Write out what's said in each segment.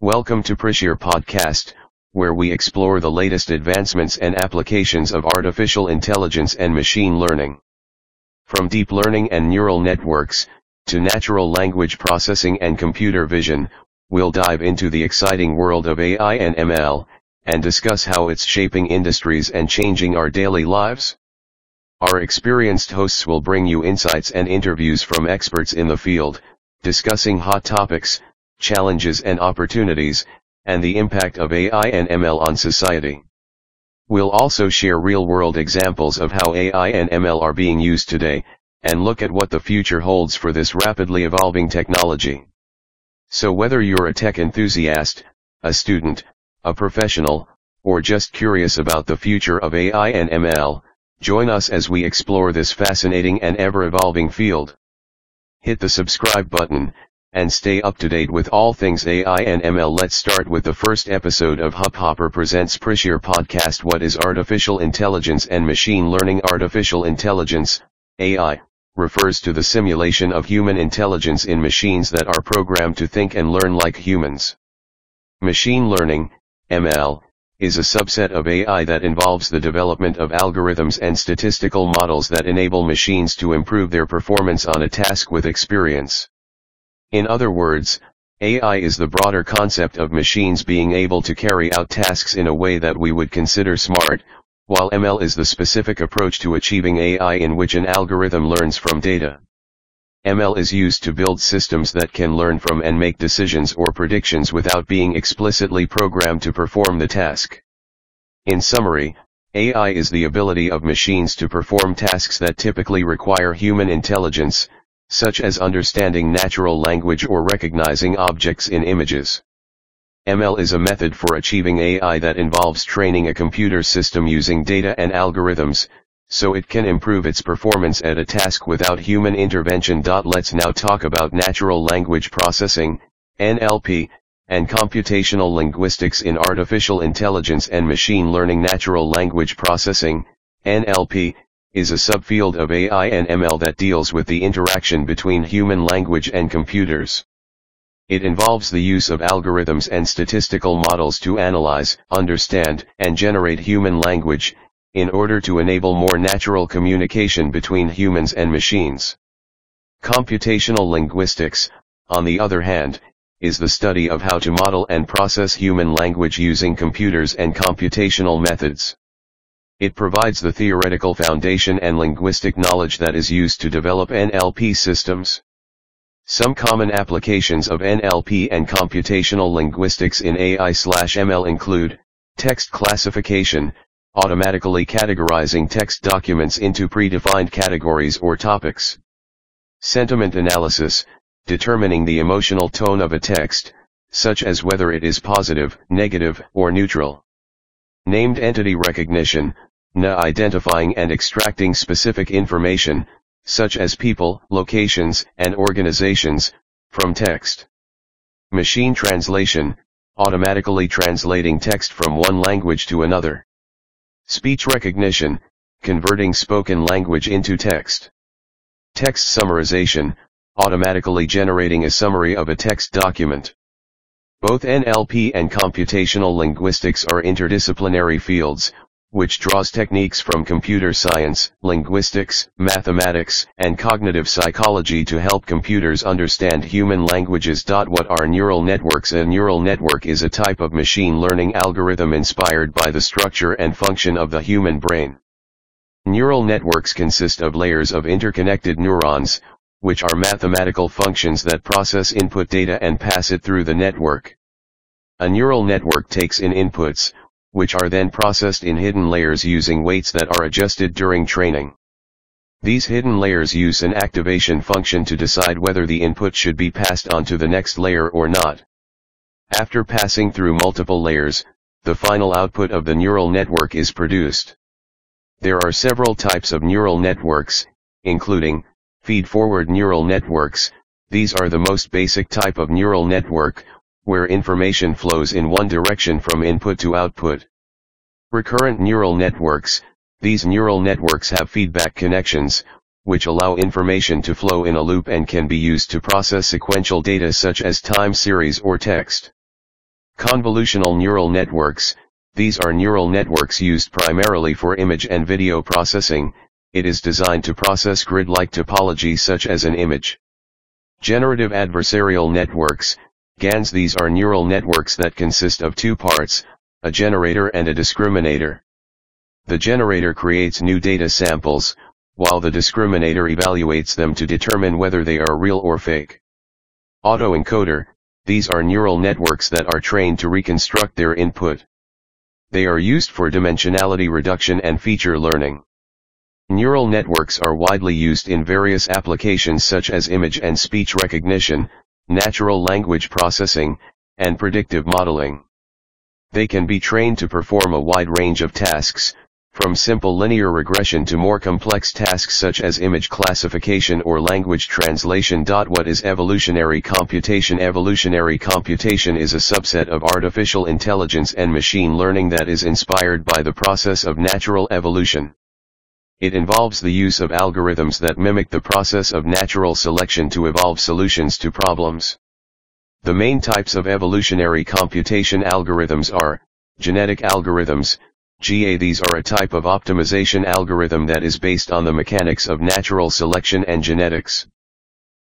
Welcome to Prishir Podcast, where we explore the latest advancements and applications of artificial intelligence and machine learning. From deep learning and neural networks, to natural language processing and computer vision, we'll dive into the exciting world of AI and ML, and discuss how it's shaping industries and changing our daily lives. Our experienced hosts will bring you insights and interviews from experts in the field, discussing hot topics, challenges and opportunities, and the impact of AI and ML on society. We'll also share real-world examples of how AI and ML are being used today, and look at what the future holds for this rapidly evolving technology. So whether you're a tech enthusiast, a student, a professional, or just curious about the future of AI and ML, join us as we explore this fascinating and ever-evolving field. Hit the subscribe button, and stay up to date with all things AI and ML. Let's start with the first episode of Hubhopper Presents Prishir Podcast What is Artificial Intelligence and Machine Learning Artificial Intelligence, AI, refers to the simulation of human intelligence in machines that are programmed to think and learn like humans. Machine learning, ML, is a subset of AI that involves the development of algorithms and statistical models that enable machines to improve their performance on a task with experience. In other words, AI is the broader concept of machines being able to carry out tasks in a way that we would consider smart, while ML is the specific approach to achieving AI in which an algorithm learns from data. ML is used to build systems that can learn from and make decisions or predictions without being explicitly programmed to perform the task. In summary, AI is the ability of machines to perform tasks that typically require human intelligence, such as understanding natural language or recognizing objects in images. ML is a method for achieving AI that involves training a computer system using data and algorithms, so it can improve its performance at a task without human intervention. Let's now talk about natural language processing, NLP, and computational linguistics in artificial intelligence and machine learning. Natural language processing, NLP, is a subfield of AI and ML that deals with the interaction between human language and computers. It involves the use of algorithms and statistical models to analyze, understand, and generate human language, in order to enable more natural communication between humans and machines. Computational linguistics, on the other hand, is the study of how to model and process human language using computers and computational methods. It provides the theoretical foundation and linguistic knowledge that is used to develop NLP systems. Some common applications of NLP and computational linguistics in AI/ML include text classification, automatically categorizing text documents into predefined categories or topics. Sentiment analysis, determining the emotional tone of a text, such as whether it is positive, negative, or neutral. Named entity recognition, NA identifying and extracting specific information, such as people, locations, and organizations, from text. Machine translation, automatically translating text from one language to another. Speech recognition, converting spoken language into text. Text summarization, automatically generating a summary of a text document. Both NLP and computational linguistics are interdisciplinary fields, which draws techniques from computer science, linguistics, mathematics, and cognitive psychology to help computers understand human languages. What are neural networks? A neural network is a type of machine learning algorithm inspired by the structure and function of the human brain. Neural networks consist of layers of interconnected neurons, which are mathematical functions that process input data and pass it through the network. A neural network takes in inputs, which are then processed in hidden layers using weights that are adjusted during training. These hidden layers use an activation function to decide whether the input should be passed on to the next layer or not. After passing through multiple layers, the final output of the neural network is produced. There are several types of neural networks, including, feed-forward neural networks, these are the most basic type of neural network, where information flows in one direction from input to output. Recurrent neural networks, these neural networks have feedback connections, which allow information to flow in a loop and can be used to process sequential data such as time series or text. Convolutional neural networks, these are neural networks used primarily for image and video processing, it is designed to process grid-like topology such as an image. Generative adversarial networks, GANs These are neural networks that consist of two parts, a generator and a discriminator. The generator creates new data samples, while the discriminator evaluates them to determine whether they are real or fake. Autoencoder, these are neural networks that are trained to reconstruct their input. They are used for dimensionality reduction and feature learning. Neural networks are widely used in various applications such as image and speech recognition, natural language processing, and predictive modeling. They can be trained to perform a wide range of tasks, from simple linear regression to more complex tasks such as image classification or language translation. What is evolutionary computation? Evolutionary computation is a subset of artificial intelligence and machine learning that is inspired by the process of natural evolution. It involves the use of algorithms that mimic the process of natural selection to evolve solutions to problems. The main types of evolutionary computation algorithms are, genetic algorithms, GA These are a type of optimization algorithm that is based on the mechanics of natural selection and genetics.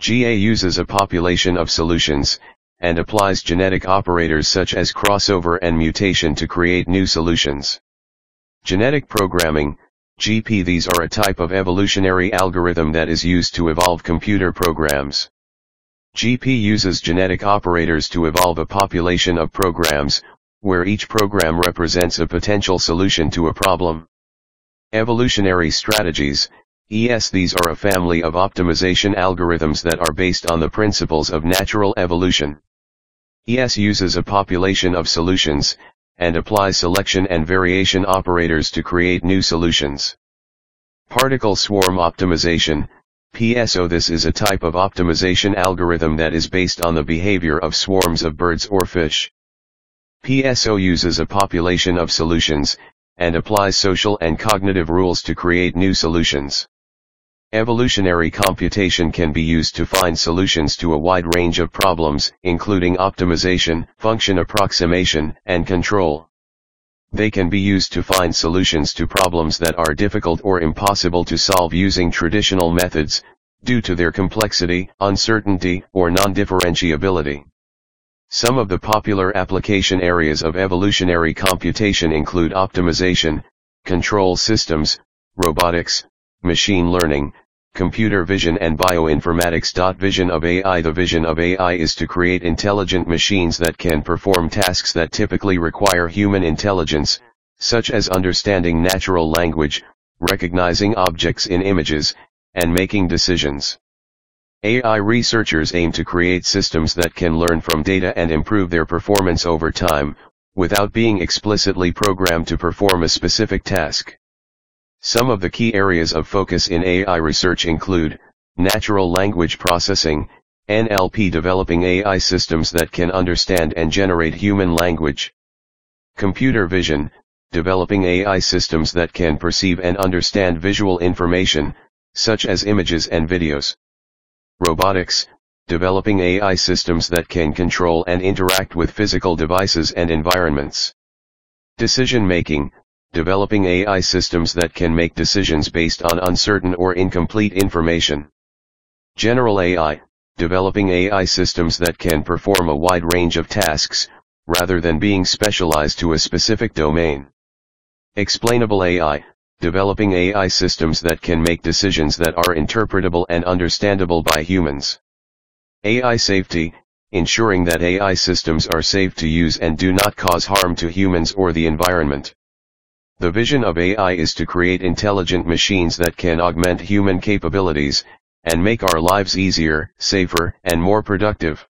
GA uses a population of solutions, and applies genetic operators such as crossover and mutation to create new solutions. Genetic programming, GP These are a type of evolutionary algorithm that is used to evolve computer programs. GP uses genetic operators to evolve a population of programs, where each program represents a potential solution to a problem. Evolutionary strategies, ES These are a family of optimization algorithms that are based on the principles of natural evolution. ES uses a population of solutions, and apply selection and variation operators to create new solutions. Particle swarm optimization, PSO This is a type of optimization algorithm that is based on the behavior of swarms of birds or fish. PSO uses a population of solutions, and applies social and cognitive rules to create new solutions. Evolutionary computation can be used to find solutions to a wide range of problems, including optimization, function approximation, and control. They can be used to find solutions to problems that are difficult or impossible to solve using traditional methods, due to their complexity, uncertainty, or non-differentiability. Some of the popular application areas of evolutionary computation include optimization, control systems, robotics, machine learning, computer vision and bioinformatics. Vision of AI The vision of AI is to create intelligent machines that can perform tasks that typically require human intelligence, such as understanding natural language, recognizing objects in images, and making decisions. AI researchers aim to create systems that can learn from data and improve their performance over time, without being explicitly programmed to perform a specific task. Some of the key areas of focus in AI research include, natural language processing, NLP developing AI systems that can understand and generate human language. Computer vision, developing AI systems that can perceive and understand visual information, such as images and videos. Robotics, developing AI systems that can control and interact with physical devices and environments. Decision making, developing AI systems that can make decisions based on uncertain or incomplete information. General AI, developing AI systems that can perform a wide range of tasks, rather than being specialized to a specific domain. Explainable AI, developing AI systems that can make decisions that are interpretable and understandable by humans. AI safety, ensuring that AI systems are safe to use and do not cause harm to humans or the environment. The vision of AI is to create intelligent machines that can augment human capabilities, and make our lives easier, safer, and more productive.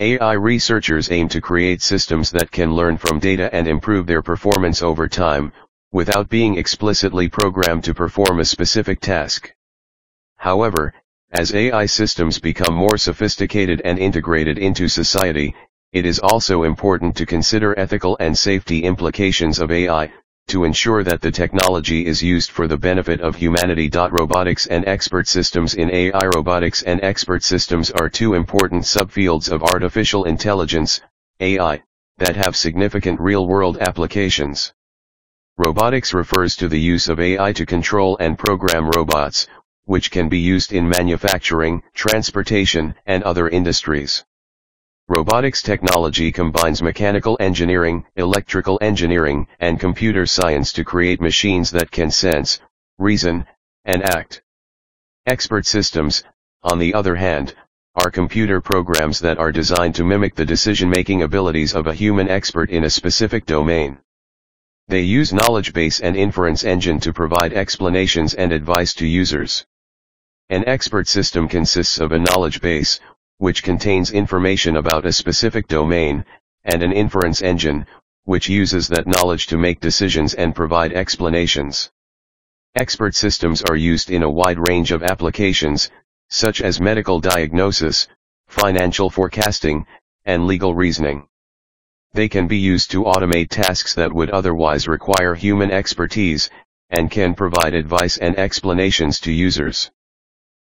AI researchers aim to create systems that can learn from data and improve their performance over time, without being explicitly programmed to perform a specific task. However, as AI systems become more sophisticated and integrated into society, it is also important to consider ethical and safety implications of AI, to ensure that the technology is used for the benefit of humanity. Robotics and expert systems in AI Robotics and expert systems are two important subfields of artificial intelligence, AI, that have significant real-world applications. Robotics refers to the use of AI to control and program robots, which can be used in manufacturing, transportation, and other industries. Robotics technology combines mechanical engineering, electrical engineering, and computer science to create machines that can sense, reason, and act. Expert systems, on the other hand, are computer programs that are designed to mimic the decision-making abilities of a human expert in a specific domain. They use knowledge base and inference engine to provide explanations and advice to users. An expert system consists of a knowledge base, which contains information about a specific domain, and an inference engine, which uses that knowledge to make decisions and provide explanations. Expert systems are used in a wide range of applications, such as medical diagnosis, financial forecasting, and legal reasoning. They can be used to automate tasks that would otherwise require human expertise, and can provide advice and explanations to users.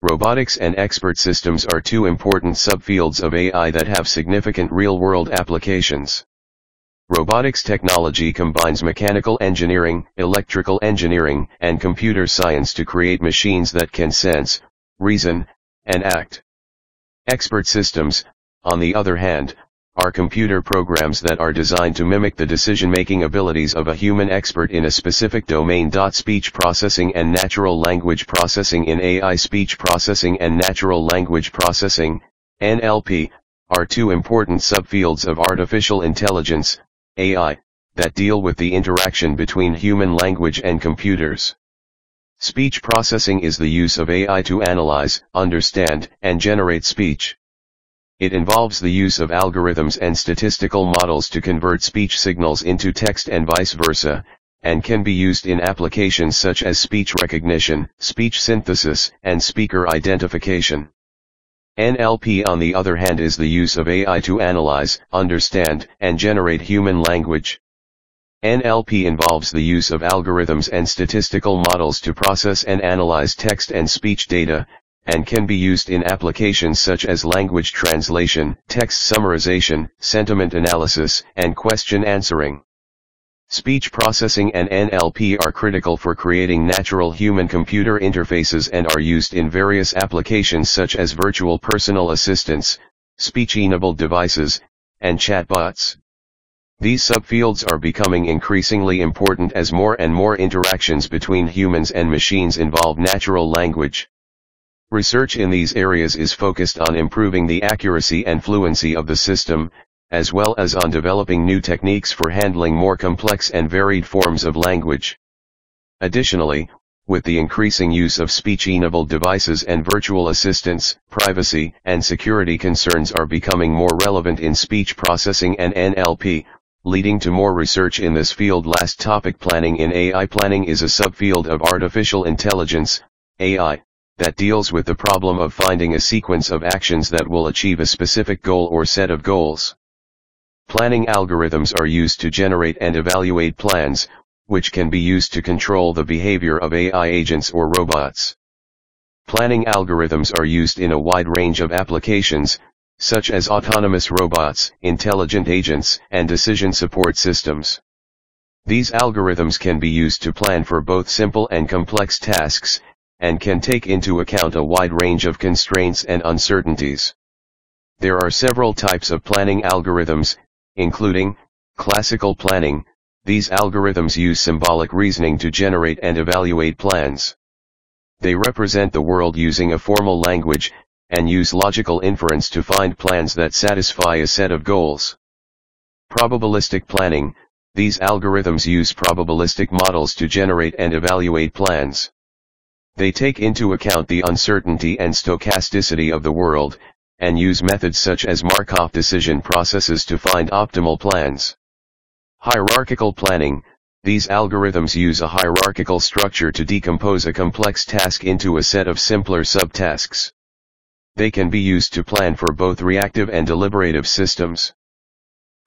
Robotics and expert systems are two important subfields of AI that have significant real-world applications. Robotics technology combines mechanical engineering, electrical engineering, and computer science to create machines that can sense, reason, and act. Expert systems, on the other hand, are computer programs that are designed to mimic the decision-making abilities of a human expert in a specific domain. Speech processing and natural language processing in AI Speech processing and natural language processing, NLP, are two important subfields of artificial intelligence, AI, that deal with the interaction between human language and computers. Speech processing is the use of AI to analyze, understand, and generate speech. It involves the use of algorithms and statistical models to convert speech signals into text and vice versa, and can be used in applications such as speech recognition, speech synthesis, and speaker identification. NLP on the other hand is the use of AI to analyze, understand, and generate human language. NLP involves the use of algorithms and statistical models to process and analyze text and speech data, and can be used in applications such as language translation, text summarization, sentiment analysis, and question answering. Speech processing and NLP are critical for creating natural human-computer interfaces and are used in various applications such as virtual personal assistants, speech-enabled devices, and chatbots. These subfields are becoming increasingly important as more and more interactions between humans and machines involve natural language. Research in these areas is focused on improving the accuracy and fluency of the system, as well as on developing new techniques for handling more complex and varied forms of language. Additionally, with the increasing use of speech-enabled devices and virtual assistants, privacy and security concerns are becoming more relevant in speech processing and NLP, leading to more research in this field. Last topic planning in AI planning is a subfield of artificial intelligence, AI that deals with the problem of finding a sequence of actions that will achieve a specific goal or set of goals. Planning algorithms are used to generate and evaluate plans, which can be used to control the behavior of AI agents or robots. Planning algorithms are used in a wide range of applications, such as autonomous robots, intelligent agents, and decision support systems. These algorithms can be used to plan for both simple and complex tasks, and can take into account a wide range of constraints and uncertainties. There are several types of planning algorithms, including, classical planning, these algorithms use symbolic reasoning to generate and evaluate plans. They represent the world using a formal language, and use logical inference to find plans that satisfy a set of goals. Probabilistic planning, these algorithms use probabilistic models to generate and evaluate plans. They take into account the uncertainty and stochasticity of the world, and use methods such as Markov decision processes to find optimal plans. Hierarchical planning, these algorithms use a hierarchical structure to decompose a complex task into a set of simpler subtasks. They can be used to plan for both reactive and deliberative systems.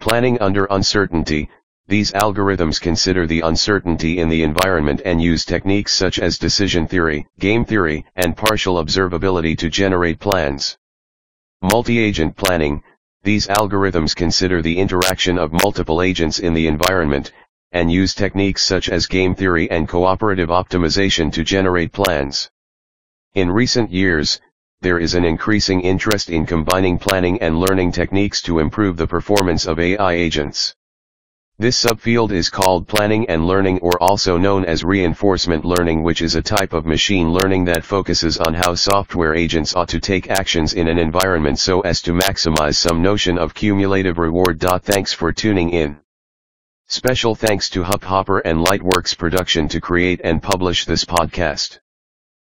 Planning under uncertainty, these algorithms consider the uncertainty in the environment and use techniques such as decision theory, game theory, and partial observability to generate plans. Multi-agent planning, These algorithms consider the interaction of multiple agents in the environment, and use techniques such as game theory and cooperative optimization to generate plans. In recent years, there is an increasing interest in combining planning and learning techniques to improve the performance of AI agents. This subfield is called planning and learning or also known as reinforcement learning which is a type of machine learning that focuses on how software agents ought to take actions in an environment so as to maximize some notion of cumulative reward. Thanks for tuning in. Special thanks to Hubhopper and Lightworks Production to create and publish this podcast.